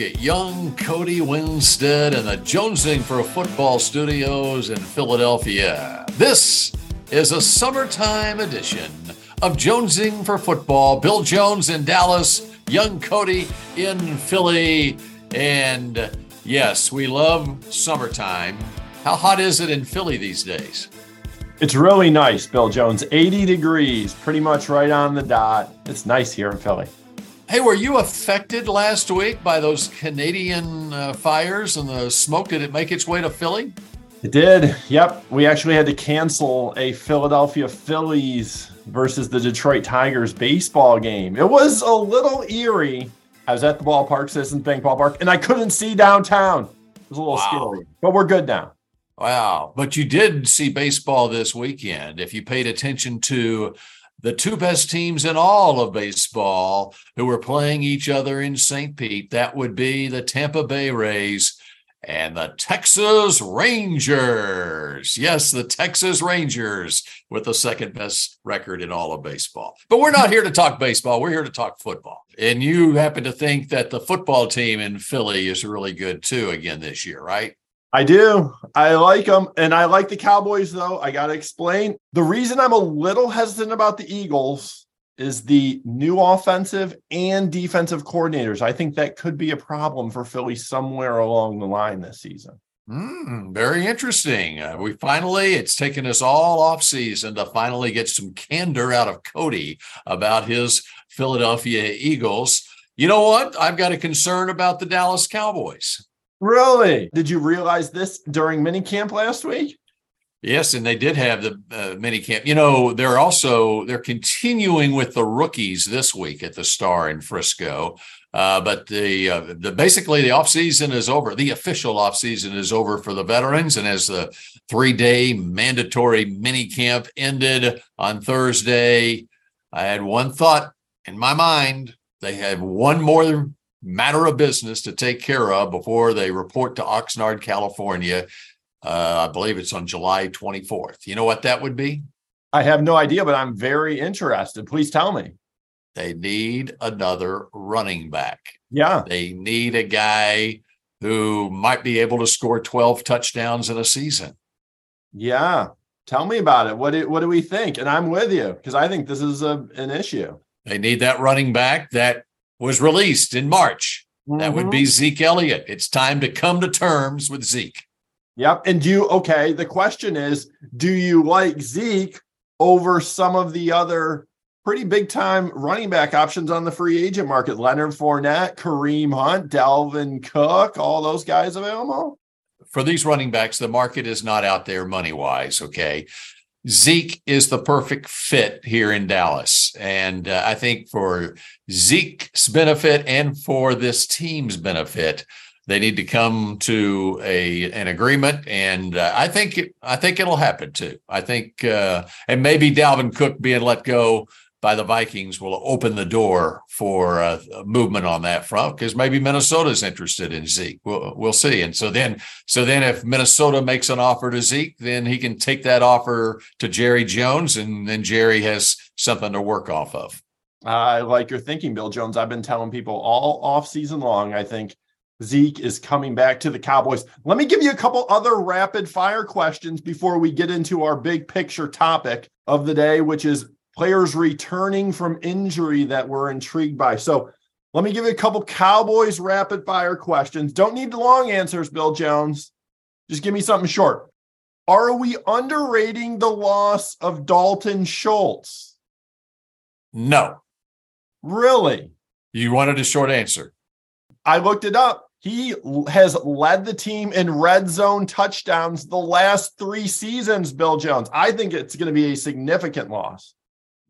at young Cody Winstead and the Jonesing for Football Studios in Philadelphia. This is a summertime edition of Jonesing for Football. Bill Jones in Dallas, young Cody in Philly. And yes, we love summertime. How hot is it in Philly these days? It's really nice, Bill Jones. 80 degrees, pretty much right on the dot. It's nice here in Philly. Hey, were you affected last week by those Canadian uh, fires and the smoke? Did it make its way to Philly? It did. Yep. We actually had to cancel a Philadelphia Phillies versus the Detroit Tigers baseball game. It was a little eerie. I was at the ballpark, Citizens Bank Ballpark, and I couldn't see downtown. It was a little wow. scary, but we're good now. Wow. But you did see baseball this weekend. If you paid attention to the two best teams in all of baseball who were playing each other in St. Pete. That would be the Tampa Bay Rays and the Texas Rangers. Yes, the Texas Rangers with the second best record in all of baseball. But we're not here to talk baseball. We're here to talk football. And you happen to think that the football team in Philly is really good too again this year, right? I do. I like them. And I like the Cowboys, though. I got to explain. The reason I'm a little hesitant about the Eagles is the new offensive and defensive coordinators. I think that could be a problem for Philly somewhere along the line this season. Mm, very interesting. Uh, we finally, it's taken us all off season to finally get some candor out of Cody about his Philadelphia Eagles. You know what? I've got a concern about the Dallas Cowboys. Really? Did you realize this during minicamp last week? Yes, and they did have the uh, mini camp. You know, they're also they're continuing with the rookies this week at the Star in Frisco. Uh, but the uh, the basically the off season is over. The official off season is over for the veterans, and as the three day mandatory mini camp ended on Thursday, I had one thought in my mind. They have one more matter of business to take care of before they report to Oxnard, California. Uh, I believe it's on July 24th. You know what that would be? I have no idea, but I'm very interested. Please tell me. They need another running back. Yeah. They need a guy who might be able to score 12 touchdowns in a season. Yeah. Tell me about it. What do, what do we think? And I'm with you because I think this is a, an issue. They need that running back that was released in March. Mm-hmm. That would be mm-hmm. Zeke Elliott. It's time to come to terms with Zeke. Yep. And do you, okay, the question is do you like Zeke over some of the other pretty big time running back options on the free agent market? Leonard Fournette, Kareem Hunt, Dalvin Cook, all those guys available? For these running backs, the market is not out there money wise. Okay. Zeke is the perfect fit here in Dallas. And uh, I think for Zeke's benefit and for this team's benefit, they need to come to a an agreement, and uh, I think it, I think it'll happen too. I think, uh, and maybe Dalvin Cook being let go by the Vikings will open the door for uh, movement on that front because maybe Minnesota's interested in Zeke. We'll, we'll see. And so then, so then if Minnesota makes an offer to Zeke, then he can take that offer to Jerry Jones, and then Jerry has something to work off of. I like your thinking, Bill Jones. I've been telling people all off season long. I think Zeke is coming back to the Cowboys. Let me give you a couple other rapid fire questions before we get into our big picture topic of the day, which is players returning from injury that we're intrigued by. So let me give you a couple Cowboys rapid fire questions. Don't need the long answers, Bill Jones. Just give me something short. Are we underrating the loss of Dalton Schultz? No. Really? You wanted a short answer. I looked it up. He has led the team in red zone touchdowns the last three seasons, Bill Jones. I think it's going to be a significant loss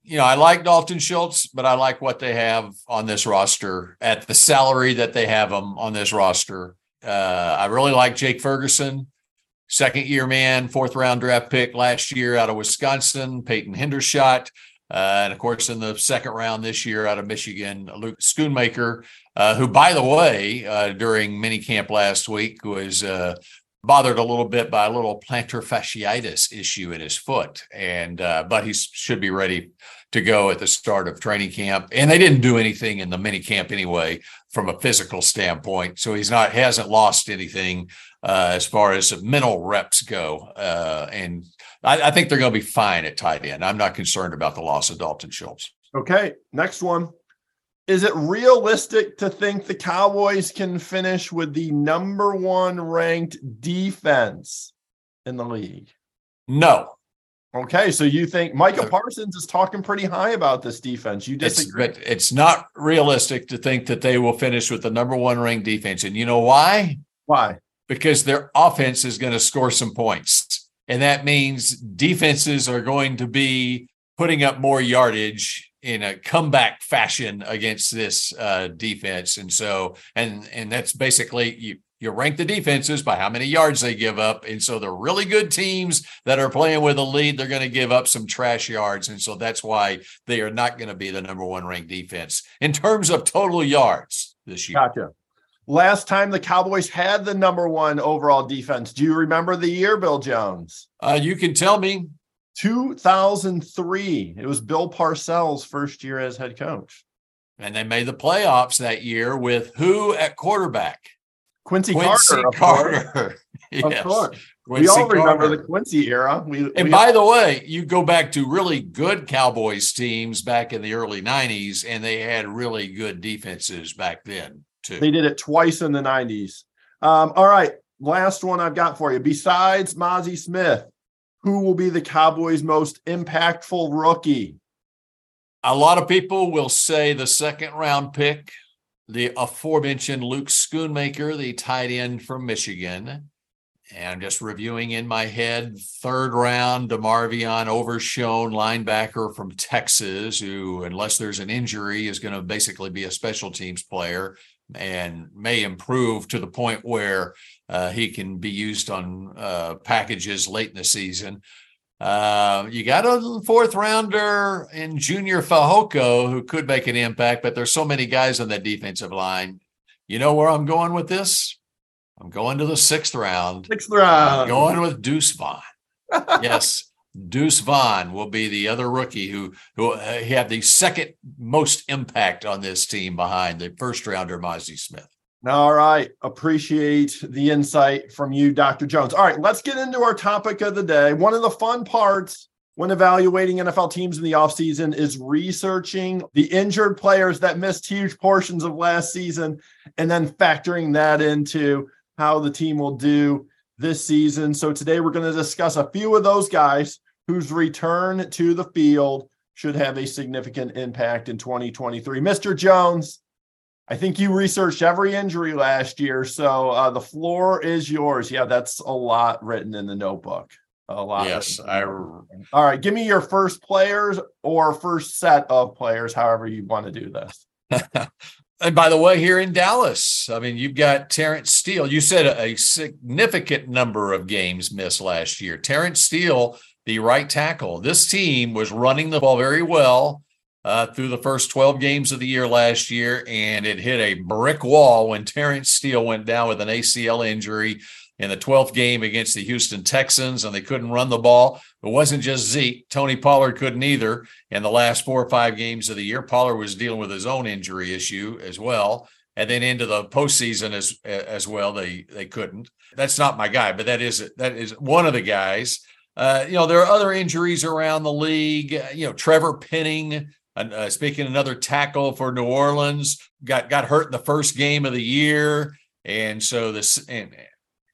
you know, I like Dalton Schultz, but I like what they have on this roster at the salary that they have them on this roster. Uh, I really like Jake Ferguson, second year man, fourth round draft pick last year out of Wisconsin, Peyton Hendershot. Uh, and of course, in the second round this year out of Michigan, Luke Schoonmaker, uh, who, by the way, uh, during minicamp last week was uh, bothered a little bit by a little plantar fasciitis issue in his foot, and uh, but he should be ready to go at the start of training camp. And they didn't do anything in the mini camp anyway from a physical standpoint. So he's not hasn't lost anything uh, as far as mental reps go. Uh, and I, I, think they're going to be fine at tight end. I'm not concerned about the loss of Dalton Schultz. Okay, next one. Is it realistic to think the Cowboys can finish with the number one ranked defense in the league? No. Okay, so you think Micah Parsons is talking pretty high about this defense? You disagree? It's, but it's not realistic to think that they will finish with the number one ranked defense, and you know why? Why? Because their offense is going to score some points, and that means defenses are going to be putting up more yardage in a comeback fashion against this uh, defense, and so and and that's basically you you rank the defenses by how many yards they give up. And so the really good teams that are playing with a lead, they're going to give up some trash yards. And so that's why they are not going to be the number one ranked defense in terms of total yards this year. Gotcha. Last time the Cowboys had the number one overall defense. Do you remember the year, Bill Jones? Uh, you can tell me. 2003. It was Bill Parcells' first year as head coach. And they made the playoffs that year with who at quarterback? Quincy, Quincy Carter. Of Carter. Course. yes. Of course. Quincy we all remember the Quincy era. We, and we by the way, you go back to really good Cowboys teams back in the early 90s, and they had really good defenses back then, too. They did it twice in the 90s. Um, all right. Last one I've got for you. Besides Mazi Smith, who will be the Cowboys' most impactful rookie? A lot of people will say the second round pick the aforementioned Luke Schoonmaker, the tight end from Michigan. And I'm just reviewing in my head, third round, DeMarvion Overshown linebacker from Texas, who, unless there's an injury, is going to basically be a special teams player and may improve to the point where uh, he can be used on uh, packages late in the season. Uh, you got a fourth rounder in Junior Fehoko who could make an impact, but there's so many guys on that defensive line. You know where I'm going with this? I'm going to the sixth round. Sixth round. I'm going with Deuce Vaughn. yes, Deuce Vaughn will be the other rookie who who uh, had the second most impact on this team behind the first rounder Mazi Smith. All right. Appreciate the insight from you, Dr. Jones. All right, let's get into our topic of the day. One of the fun parts when evaluating NFL teams in the offseason is researching the injured players that missed huge portions of last season and then factoring that into how the team will do this season. So today we're going to discuss a few of those guys whose return to the field should have a significant impact in 2023. Mr. Jones, I think you researched every injury last year, so uh, the floor is yours. Yeah, that's a lot written in the notebook. A lot. Yes, I. All right, give me your first players or first set of players, however you want to do this. and by the way, here in Dallas, I mean you've got Terence Steele. You said a significant number of games missed last year. Terence Steele, the right tackle. This team was running the ball very well uh, through the first 12 games of the year last year, and it hit a brick wall when Terence Steele went down with an ACL injury in the 12th game against the Houston Texans, and they couldn't run the ball. It wasn't just Zeke. Tony Pollard couldn't either. In the last four or five games of the year, Pollard was dealing with his own injury issue as well. And then into the postseason as as well, they they couldn't. That's not my guy, but that is that is one of the guys. Uh, you know, there are other injuries around the league. You know, Trevor Penning uh, speaking another tackle for New Orleans got got hurt in the first game of the year, and so this and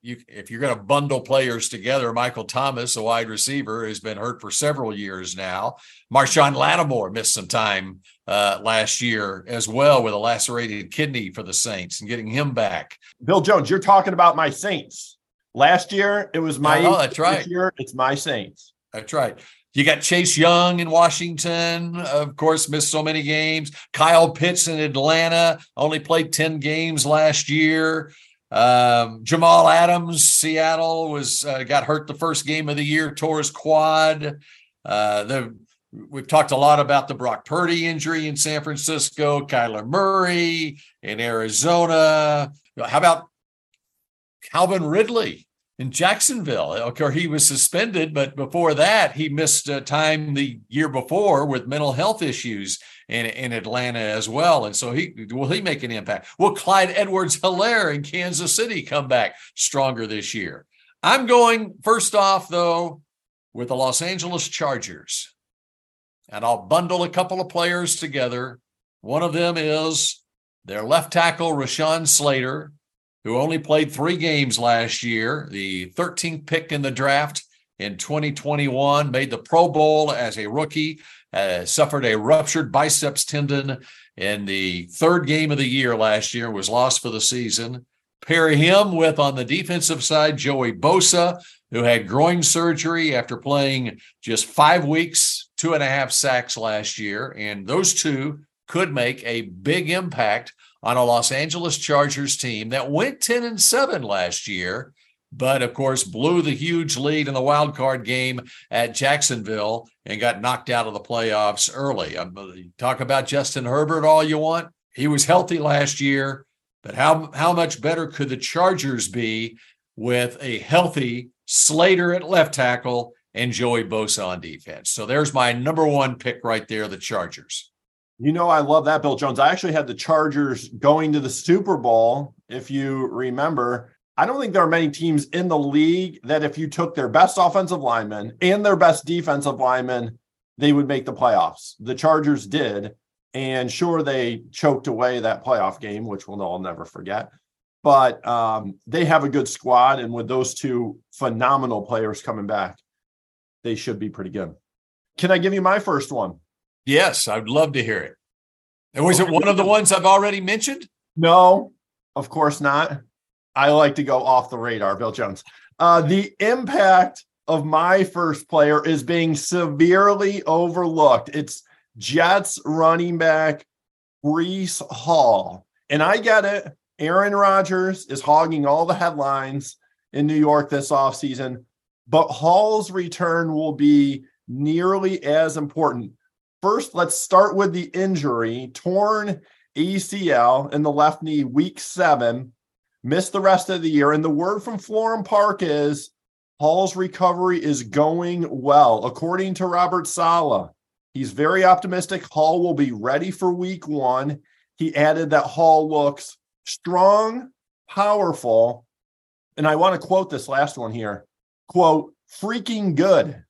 you if you're going to bundle players together, Michael Thomas, a wide receiver, has been hurt for several years now. Marshon Lattimore missed some time uh, last year as well with a lacerated kidney for the Saints and getting him back. Bill Jones, you're talking about my Saints. Last year it was my. Oh, that's right. This year it's my Saints. That's right. You got Chase Young in Washington, of course, missed so many games. Kyle Pitts in Atlanta only played 10 games last year. Um, Jamal Adams, Seattle, was uh, got hurt the first game of the year, tore his quad. Uh, the we've talked a lot about the Brock Purdy injury in San Francisco, Kyler Murray in Arizona. How about Calvin Ridley in Jacksonville. Okay, he was suspended, but before that, he missed uh, time the year before with mental health issues in, in Atlanta as well. And so he will he make an impact? Will Clyde Edwards Helaire in Kansas City come back stronger this year? I'm going first off, though, with the Los Angeles Chargers. And I'll bundle a couple of players together. One of them is their left tackle, Rashawn Slater, who only played three games last year, the 13th pick in the draft in 2021, made the Pro Bowl as a rookie, uh, suffered a ruptured biceps tendon in the third game of the year last year, was lost for the season. Pair him with on the defensive side, Joey Bosa, who had groin surgery after playing just five weeks, two and a half sacks last year. And those two could make a big impact on a Los Angeles Chargers team that went 10 and 7 last year, but of course blew the huge lead in the wild card game at Jacksonville and got knocked out of the playoffs early. Um, talk about Justin Herbert all you want. He was healthy last year, but how how much better could the Chargers be with a healthy Slater at left tackle and Joey Bosa on defense? So there's my number one pick right there, the Chargers. You know, I love that, Bill Jones. I actually had the Chargers going to the Super Bowl, if you remember. I don't think there are many teams in the league that if you took their best offensive lineman and their best defensive lineman, they would make the playoffs. The Chargers did. And sure, they choked away that playoff game, which we'll all never forget. But um, they have a good squad. And with those two phenomenal players coming back, they should be pretty good. Can I give you my first one? Yes, I'd love to hear it. And was it one of the ones I've already mentioned? No, of course not. I like to go off the radar, Bill Jones. Uh, the impact of my first player is being severely overlooked. It's Jets running back Breece Hall. And I get it. Aaron Rodgers is hogging all the headlines in New York this offseason, but Hall's return will be nearly as important. First, let's start with the injury torn ACL in the left knee, week seven, missed the rest of the year. And the word from Florham Park is Hall's recovery is going well. According to Robert Saleh, he's very optimistic. Hall will be ready for week one. He added that Hall looks strong, powerful. And I want to quote this last one here quote, freaking good.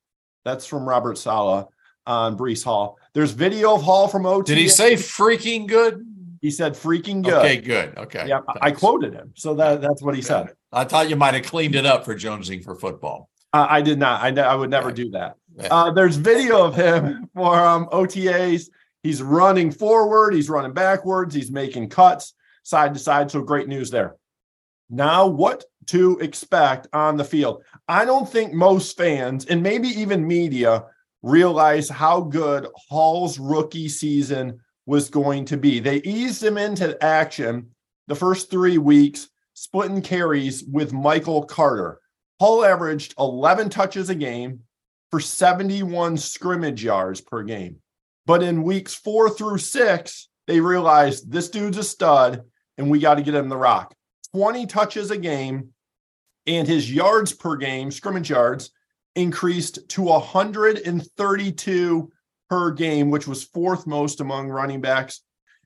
That's from Robert Saleh on Breece Hall. There's video of Hall from OT. Did he say freaking good? He said freaking good. Okay, good. Okay. Yeah, Thanks. I quoted him. So that, that's what he said. I thought you might have cleaned it up for Jonesing for football. Uh, I did not. I, I would never do that. Uh, there's video of him for um, OTAs. He's running forward. He's running backwards. He's making cuts side to side. So great news there. Now, what to expect on the field? I don't think most fans and maybe even media realize how good Hall's rookie season was going to be. They eased him into action the first three weeks, splitting carries with Michael Carter. Hall averaged 11 touches a game for 71 scrimmage yards per game. But in weeks four through six, they realized this dude's a stud and we got to get him the rock. 20 touches a game and his yards per game, scrimmage yards, increased to 132 per game, which was fourth most among running backs.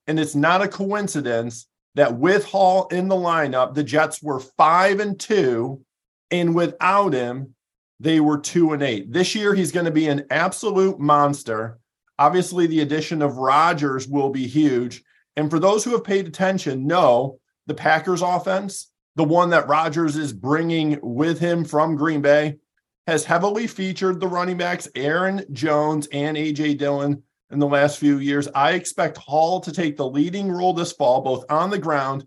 And it's not a coincidence that with Hall in the lineup, the Jets were five and two, and without him, they were two and eight. This year, he's going to be an absolute monster. Obviously, the addition of Rodgers will be huge. And for those who have paid attention, know the Packers offense, the one that Rodgers is bringing with him from Green Bay, has heavily featured the running backs Aaron Jones and AJ Dillon in the last few years. I expect Hall to take the leading role this fall, both on the ground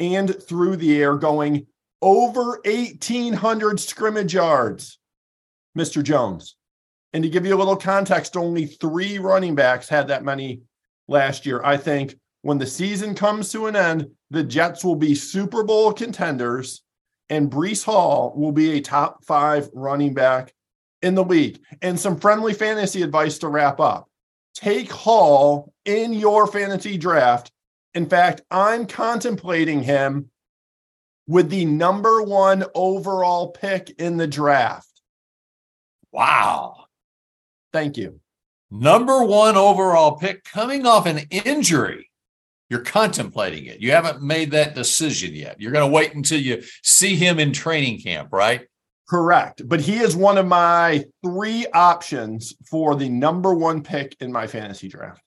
and through the air, going over 1,800 scrimmage yards, Mr. Jones. And to give you a little context, only three running backs had that many last year. I think when the season comes to an end, the Jets will be Super Bowl contenders and Breece Hall will be a top five running back in the league. And some friendly fantasy advice to wrap up take Hall in your fantasy draft. In fact, I'm contemplating him with the number one overall pick in the draft. Wow. Thank you. Number one overall pick coming off an injury. You're contemplating it. You haven't made that decision yet. You're going to wait until you see him in training camp, right? Correct. But he is one of my three options for the number one pick in my fantasy draft.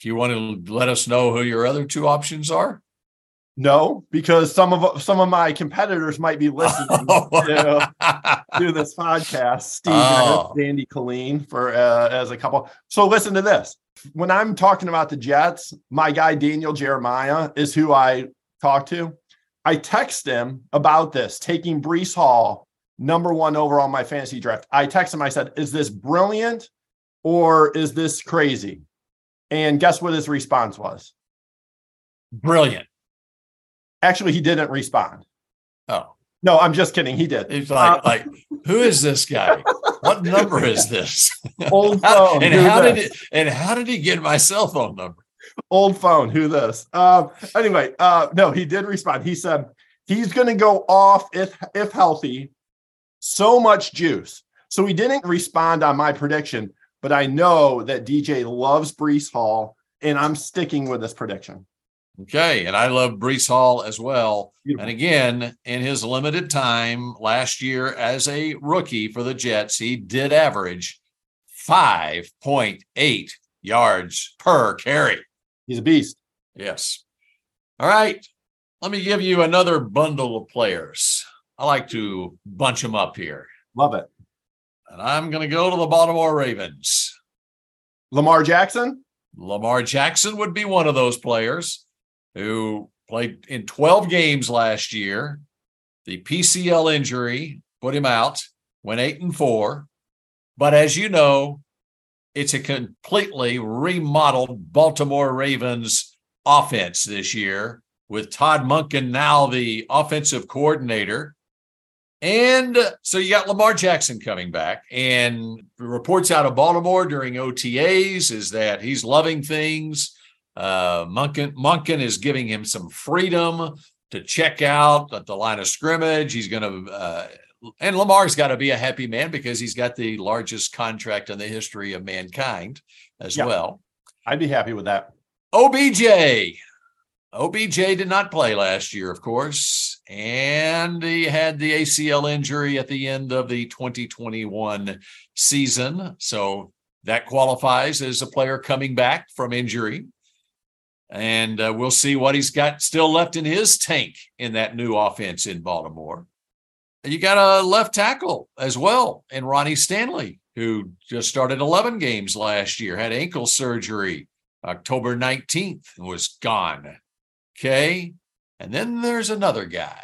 Do you want to let us know who your other two options are? No, because some of some of my competitors might be listening to, to this podcast. Steve oh. Andy Colleen for uh, as a couple. So listen to this. When I'm talking about the Jets, my guy Daniel Jeremiah is who I talk to. I text him about this, taking Breece Hall number one overall in my fantasy draft. I text him. I said, "Is this brilliant or is this crazy?" And guess what his response was? Brilliant. Actually, he didn't respond. Oh. No, I'm just kidding. He did. He's like, like, who is this guy? What number is this? Old phone. and how this? did it? And how did he get my cell phone number? Old phone. Who this? Uh, anyway, uh, no, he did respond. He said he's going to go off if if healthy. So much juice. So he didn't respond on my prediction, but I know that DJ loves Breece Hall, and I'm sticking with this prediction. Okay. And I love Breece Hall as well. Beautiful. And again, in his limited time last year as a rookie for the Jets, he did average 5.8 yards per carry. He's a beast. Yes. All right. Let me give you another bundle of players. I like to bunch them up here. Love it. And I'm going to go to the Baltimore Ravens. Lamar Jackson? Lamar Jackson would be one of those players who played in 12 games last year. The PCL injury put him out, went eight and four. But as you know, it's a completely remodeled Baltimore Ravens offense this year with Todd Monken now the offensive coordinator. And so you got Lamar Jackson coming back, and reports out of Baltimore during OTAs is that he's loving things. Uh, Monken, Monken is giving him some freedom to check out at the line of scrimmage. He's going to, uh, and Lamar's got to be a happy man because he's got the largest contract in the history of mankind as yeah, well. I'd be happy with that. OBJ. OBJ did not play last year, of course, and he had the ACL injury at the end of the 2021 season. So that qualifies as a player coming back from injury and uh, we'll see what he's got still left in his tank in that new offense in Baltimore. You got a left tackle as well, and Ronnie Stanley, who just started 11 games last year, had ankle surgery October 19th and was gone. Okay. And then there's another guy,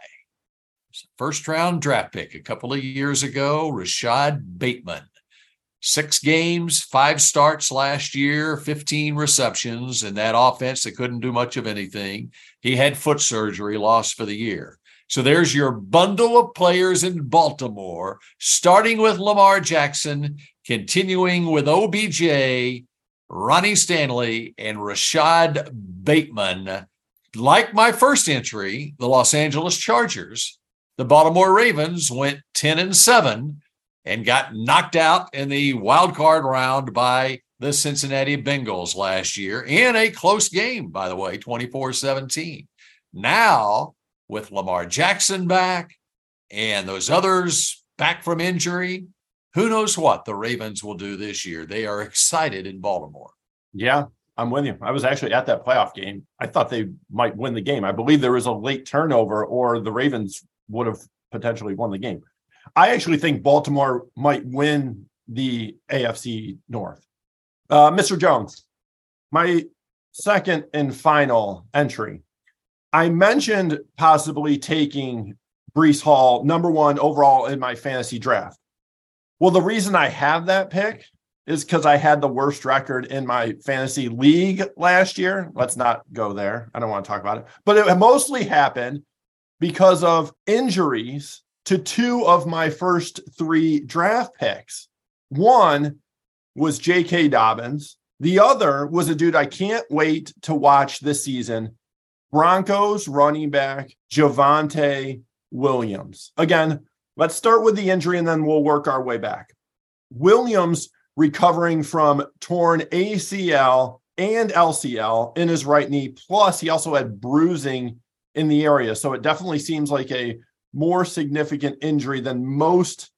first round draft pick a couple of years ago, Rashod Bateman six games, five starts last year, 15 receptions in that offense that couldn't do much of anything. He had foot surgery, lost for the year. So there's your bundle of players in Baltimore, starting with Lamar Jackson, continuing with OBJ, Ronnie Stanley, and Rashod Bateman. Like my first entry, the Los Angeles Chargers, the Baltimore Ravens went 10 and 7 and got knocked out in the wild card round by the Cincinnati Bengals last year in a close game, by the way, 24 17. Now, with Lamar Jackson back and those others back from injury, who knows what the Ravens will do this year? They are excited in Baltimore. Yeah, I'm with you. I was actually at that playoff game. I thought they might win the game. I believe there was a late turnover, or the Ravens would have potentially won the game. I actually think Baltimore might win the AFC North. Uh, Mr. Jones, my second and final entry. I mentioned possibly taking Breece Hall number one overall in my fantasy draft. Well, the reason I have that pick is because I had the worst record in my fantasy league last year. Let's not go there. I don't want to talk about it. But it mostly happened because of injuries to two of my first three draft picks. One was J.K. Dobbins. The other was a dude I can't wait to watch this season, Broncos running back Javonte Williams. Again, let's start with the injury and then we'll work our way back. Williams recovering from torn ACL and LCL in his right knee. Plus, he also had bruising in the area. So it definitely seems like a more significant injury than most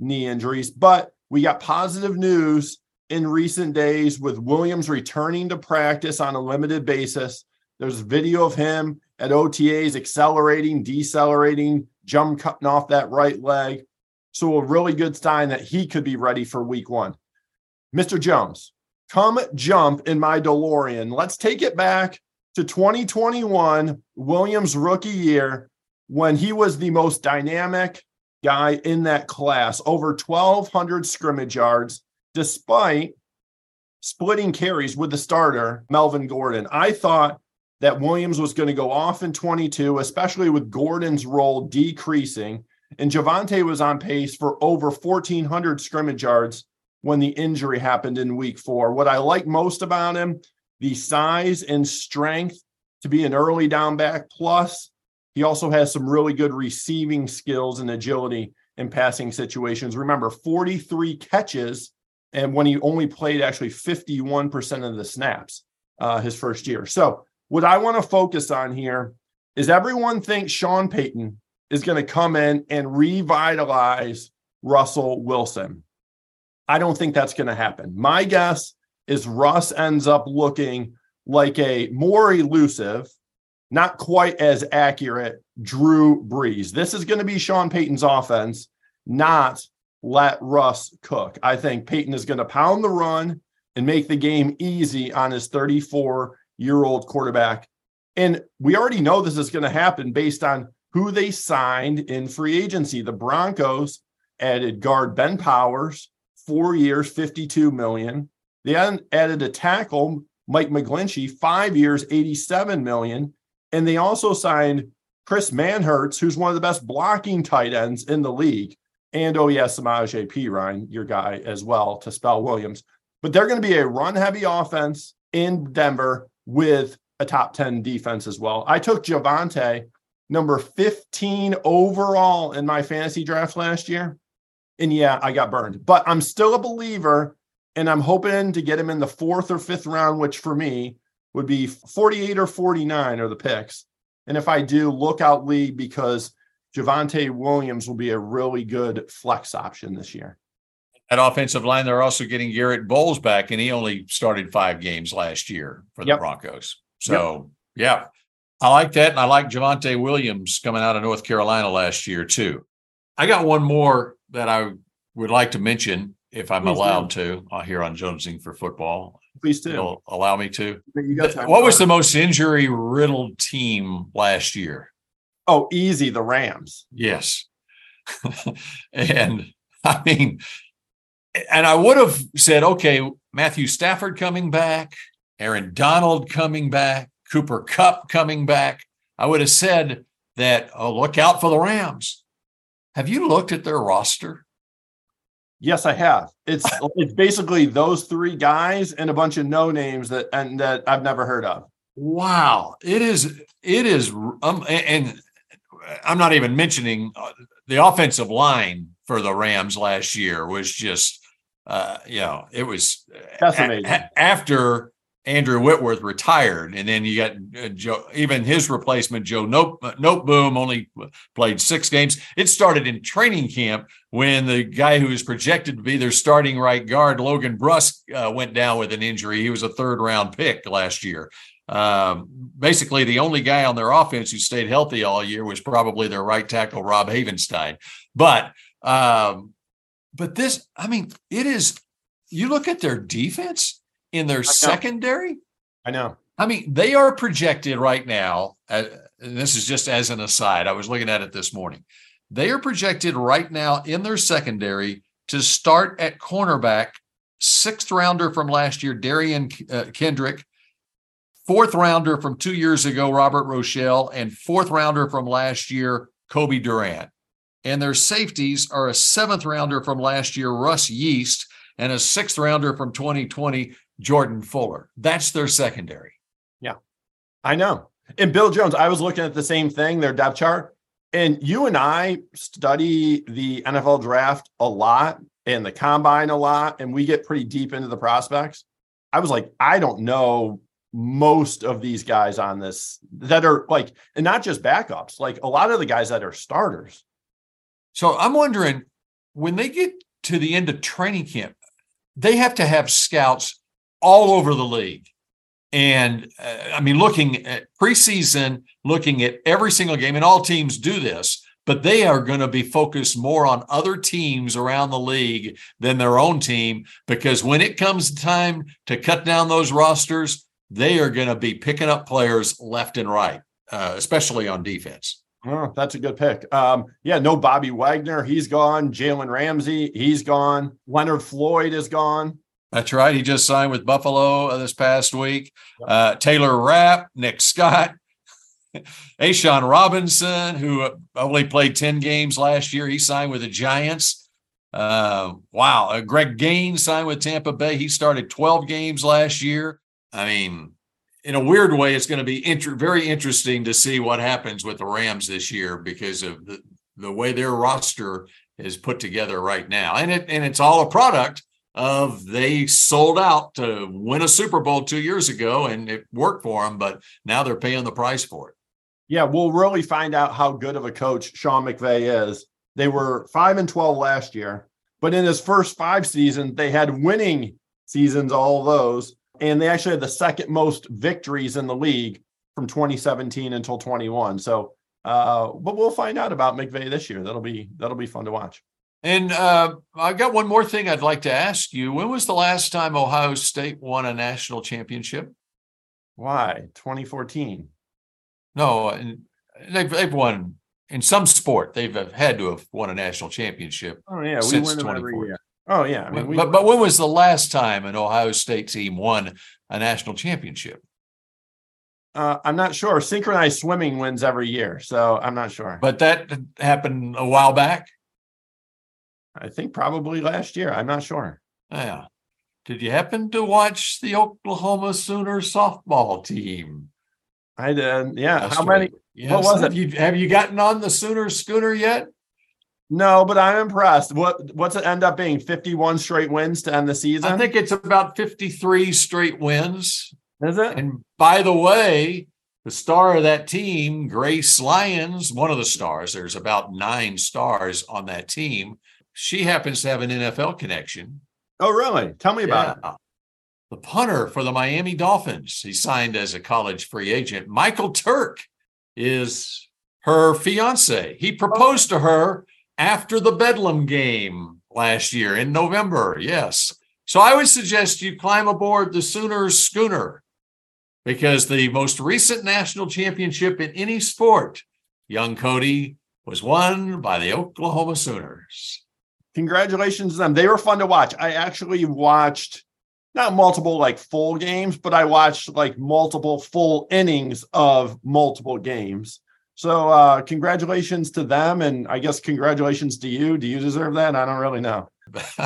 knee injuries. But we got positive news in recent days with Williams returning to practice on a limited basis. There's video of him at OTAs accelerating, decelerating, jump cutting off that right leg. So, a really good sign that he could be ready for week one. Mr. Jones, come jump in my DeLorean. Let's take it back to 2021, Williams' rookie year, when he was the most dynamic guy in that class, over 1,200 scrimmage yards, despite splitting carries with the starter, Melvin Gordon. I thought that Williams was going to go off in 22, especially with Gordon's role decreasing. And Javonte was on pace for over 1,400 scrimmage yards when the injury happened in week four. What I like most about him, the size and strength to be an early down back. Plus, he also has some really good receiving skills and agility in passing situations. Remember, 43 catches, and when he only played actually 51% of the snaps uh, his first year. So, what I want to focus on here is everyone thinks Sean Payton is going to come in and revitalize Russell Wilson. I don't think that's going to happen. My guess is Russ ends up looking like a more elusive, not quite as accurate Drew Brees. This is going to be Sean Payton's offense, not let Russ cook. I think Payton is going to pound the run and make the game easy on his 34 year old quarterback. And we already know this is going to happen based on who they signed in free agency. The Broncos added guard Ben Powers, four years, 52 million. They added a tackle, Mike McGlinchey, five years, 87 million. And they also signed Chris Manhertz, who's one of the best blocking tight ends in the league. And oh, yes, Samaje Perine, your guy as well, to spell Williams. But they're going to be a run heavy offense in Denver with a top 10 defense as well. I took Javonte, number 15 overall in my fantasy draft last year. And yeah, I got burned, but I'm still a believer. And I'm hoping to get him in the fourth or fifth round, which for me would be 48 or 49 are the picks. And if I do, look out league because Javonte Williams will be a really good flex option this year. At offensive line, they're also getting Garett Bolles back, and he only started five games last year for the yep. Broncos. So, yep. yeah, I like that. And I like Javonte Williams coming out of North Carolina last year, too. I got one more that I would like to mention, if I'm Please allowed do. to, uh, here on Jonesing for Football. Please do. You'll allow me to. what was the most injury riddled team last year? Oh, easy, the Rams. Yes. and I mean, and I would have said, okay, Matthew Stafford coming back, Aaron Donald coming back, Cooper Kupp coming back. I would have said that, oh, look out for the Rams. Have you looked at their roster? Yes, I have. It's it's basically those three guys and a bunch of no names that and that I've never heard of. Wow, it is it is um, and I'm not even mentioning uh, the offensive line for the Rams last year was just uh, you know, it was That's amazing. A- after Andrew Whitworth retired, and then you got uh, Joe, even his replacement, Joe Nope, uh, Noteboom, only played six games. It started in training camp when the guy who was projected to be their starting right guard, Logan Bruss, uh, went down with an injury. He was a third round pick last year. Um, basically, the only guy on their offense who stayed healthy all year was probably their right tackle, Rob Havenstein. But um, but this, I mean, it is. You look at their defense in their I secondary. I know. I mean, they are projected right now. Uh, and this is just as an aside. I was looking at it this morning. They are projected right now in their secondary to start at cornerback, sixth rounder from last year, Derion uh, Kendrick, fourth rounder from two years ago, Robert Rochell, and fourth rounder from last year, Cobie Durant. And their safeties are a seventh rounder from last year, Russ Yeast, and a sixth rounder from 2020, Jordan Fuller. That's their secondary. Yeah, I know. And Bill Jones, I was looking at the same thing, their depth chart. And you and I study the NFL draft a lot and the combine a lot, and we get pretty deep into the prospects. I was like, I don't know most of these guys on this that are like, and not just backups, like a lot of the guys that are starters. So I'm wondering when they get to the end of training camp, they have to have scouts all over the league. And uh, I mean, looking at preseason, looking at every single game, and all teams do this, but they are going to be focused more on other teams around the league than their own team because when it comes time to cut down those rosters, they are going to be picking up players left and right, uh, especially on defense. Oh, that's a good pick. Um, yeah, no Bobby Wagner, he's gone. Jalen Ramsey, he's gone. Leonard Floyd is gone. That's right. He just signed with Buffalo uh, this past week. Uh, Taylor Rapp, Nick Scott, A'Shawn Robinson, who uh, only played 10 games last year, he signed with the Giants. Uh, wow. Uh, Greg Gaines signed with Tampa Bay. He started 12 games last year. I mean, in a weird way, it's going to be inter- very interesting to see what happens with the Rams this year because of the, the way their roster is put together right now. And it and it's all a product of they sold out to win a Super Bowl two years ago and it worked for them, but now they're paying the price for it. Yeah, we'll really find out how good of a coach Sean McVay is. They were five and 12 last year, but in his first five seasons, they had winning seasons, all those. And they actually had the second most victories in the league from 2017 until 21. So, uh, but we'll find out about McVay this year. That'll be that'll be fun to watch. And uh, I got one more thing I'd like to ask you. When was the last time Ohio State won a national championship? Why? 2014. No, they've, they've won in some sport. They've had to have won a national championship. Oh yeah, we win them every year. Oh yeah, I mean, we, but but when was the last time an Ohio State team won a national championship? Uh, I'm not sure. Synchronized swimming wins every year, so I'm not sure. But that happened a while back. I think probably last year. I'm not sure. Yeah. Did you happen to watch the Oklahoma Sooner softball team? I did. Yeah. How many? Yes. What was have it? You, have you gotten on the Sooner schooner yet? No, but I'm impressed. What what's it end up being? 51 straight wins to end the season? I think it's about 53 straight wins. Is it? And by the way, the star of that team, Grace Lyons, one of the stars, there's about nine stars on that team she happens to have an NFL connection. Oh, really? Tell me about yeah. it. The punter for the Miami Dolphins. He signed as a college free agent. Michael Turk is her fiance. He proposed to her after the Bedlam game last year in November. Yes. So I would suggest you climb aboard the Sooners schooner because the most recent national championship in any sport, young Cody, was won by the Oklahoma Sooners congratulations to them. They were fun to watch. I actually watched not multiple like full games, but I watched like multiple full innings of multiple games. So uh congratulations to them and I guess congratulations to you. Do you deserve that? I don't really know.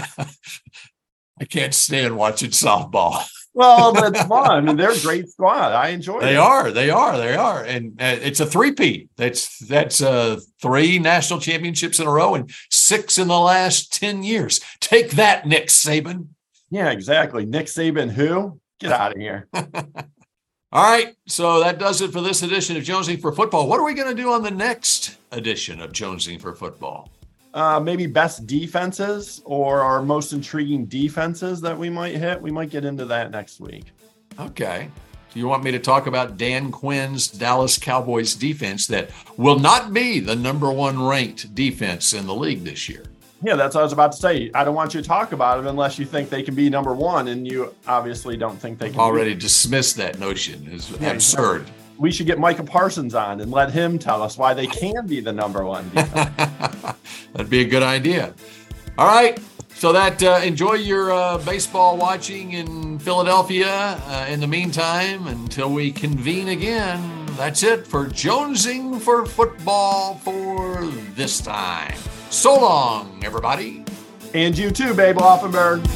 I can't stand watching softball. well, that's fun. they're a great squad. I enjoy. It. They it. are. They are. They are. And uh, it's a three-peat. That's that's uh, three national championships in a row and six in the last ten years. Take that, Nick Saban. Yeah, exactly. Nick Saban, who? Get out of here. All right. So that does it for this edition of Jonesing for Football. What are we going to do on the next edition of Jonesing for Football? Uh, maybe best defenses or our most intriguing defenses that we might hit. We might get into that next week. Okay. Do you want me to talk about Dan Quinn's Dallas Cowboys defense that will not be the number one ranked defense in the league this year? Yeah, that's what I was about to say. I don't want you to talk about it unless you think they can be number one, and you obviously don't think they can. Already be. dismissed that notion as yeah, absurd. We should get Micah Parsons on and let him tell us why they can be the number one. That'd be a good idea. All right. So that uh, enjoy your uh, baseball watching in Philadelphia. Uh, in the meantime, until we convene again, that's it for Jonesing for football for this time. So long, everybody. And you too, Babe Offenberg.